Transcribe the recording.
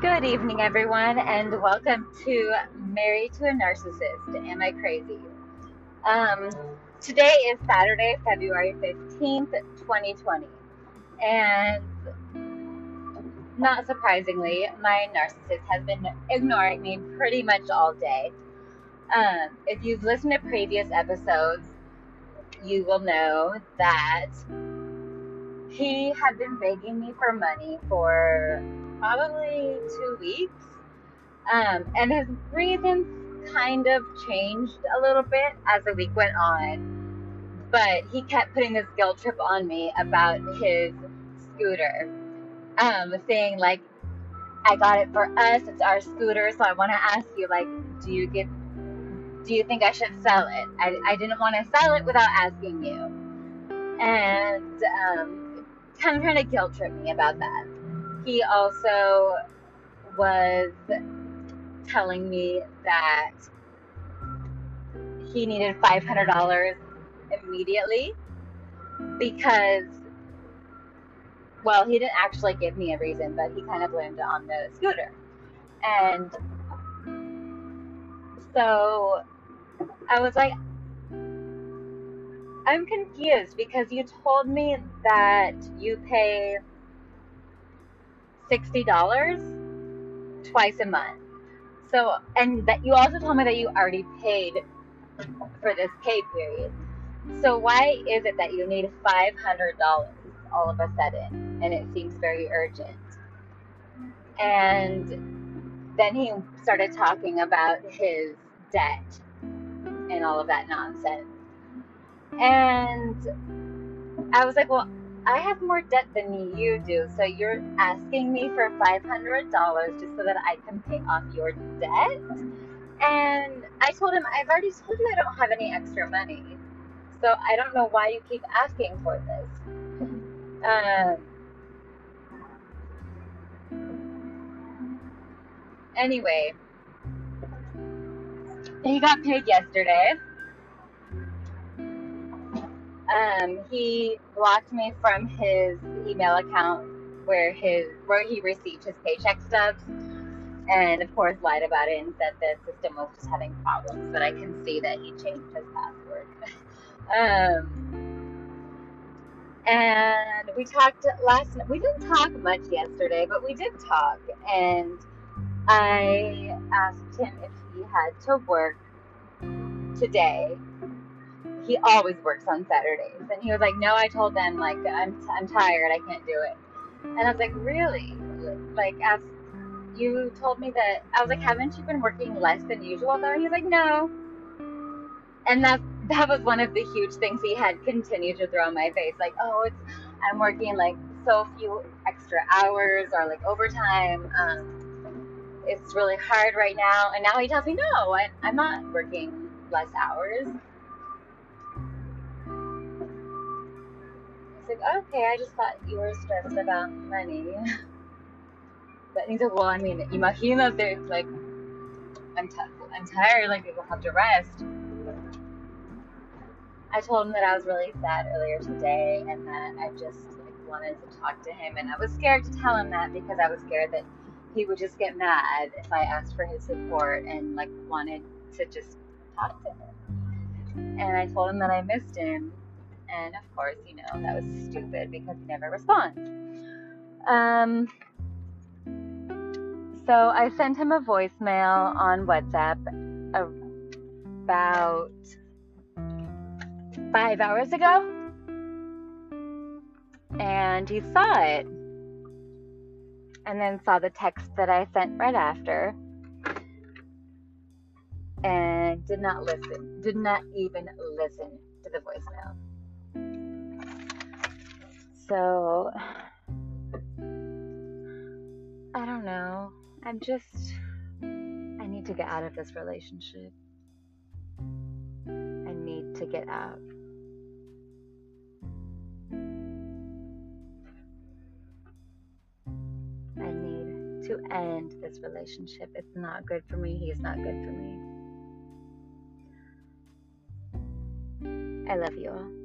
Good evening, everyone, and welcome to Married to a Narcissist. Am I crazy? Um, today is Saturday, February 15th, 2020. And not surprisingly, my narcissist has been ignoring me pretty much all day. Um, if you've listened to previous episodes, you will know that he had been begging me for money for probably two weeks. Um, and his reasons kind of changed a little bit as the week went on. But he kept putting this guilt trip on me about his scooter. Um, saying like, I got it for us, it's our scooter, so I wanna ask you, like, do you get do you think I should sell it? I, I didn't want to sell it without asking you. And um, kind of trying to guilt trip me about that he also was telling me that he needed $500 immediately because, well, he didn't actually give me a reason, but he kind of blamed it on the scooter. And so I was like, I'm confused because you told me that you pay $60 twice a month. So, and that you also told me that you already paid for this pay period. So, why is it that you need $500 all of a sudden? And it seems very urgent. And then he started talking about his debt and all of that nonsense. And I was like, well, I have more debt than you do, so you're asking me for $500 just so that I can pay off your debt? And I told him, I've already told you I don't have any extra money. So I don't know why you keep asking for this. Um, anyway, he got paid yesterday um, he blocked me from his email account where his where he received his paycheck stubs, and of course lied about it and said the system was just having problems. But I can see that he changed his password. um, and we talked last. We didn't talk much yesterday, but we did talk, and I asked him if he had to work today he always works on Saturdays. And he was like, no, I told them, like, I'm, I'm tired. I can't do it. And I was like, really? Like, as you told me that, I was like, haven't you been working less than usual though? He's like, no. And that, that was one of the huge things he had continued to throw in my face. Like, oh, it's, I'm working like so few extra hours or like overtime. Um, it's really hard right now. And now he tells me, no, I, I'm not working less hours. Like, okay, I just thought you were stressed about money. but he's like, well, I mean, imagínate, it's like, I'm, t- I'm tired, like, people have to rest. I told him that I was really sad earlier today and that I just like, wanted to talk to him. And I was scared to tell him that because I was scared that he would just get mad if I asked for his support and like wanted to just talk to him. And I told him that I missed him and of course, you know, that was stupid because he never responds. Um, so I sent him a voicemail on WhatsApp about five hours ago. And he saw it. And then saw the text that I sent right after. And did not listen, did not even listen to the voicemail. So, I don't know. I'm just, I need to get out of this relationship. I need to get out. I need to end this relationship. It's not good for me. He's not good for me. I love you all.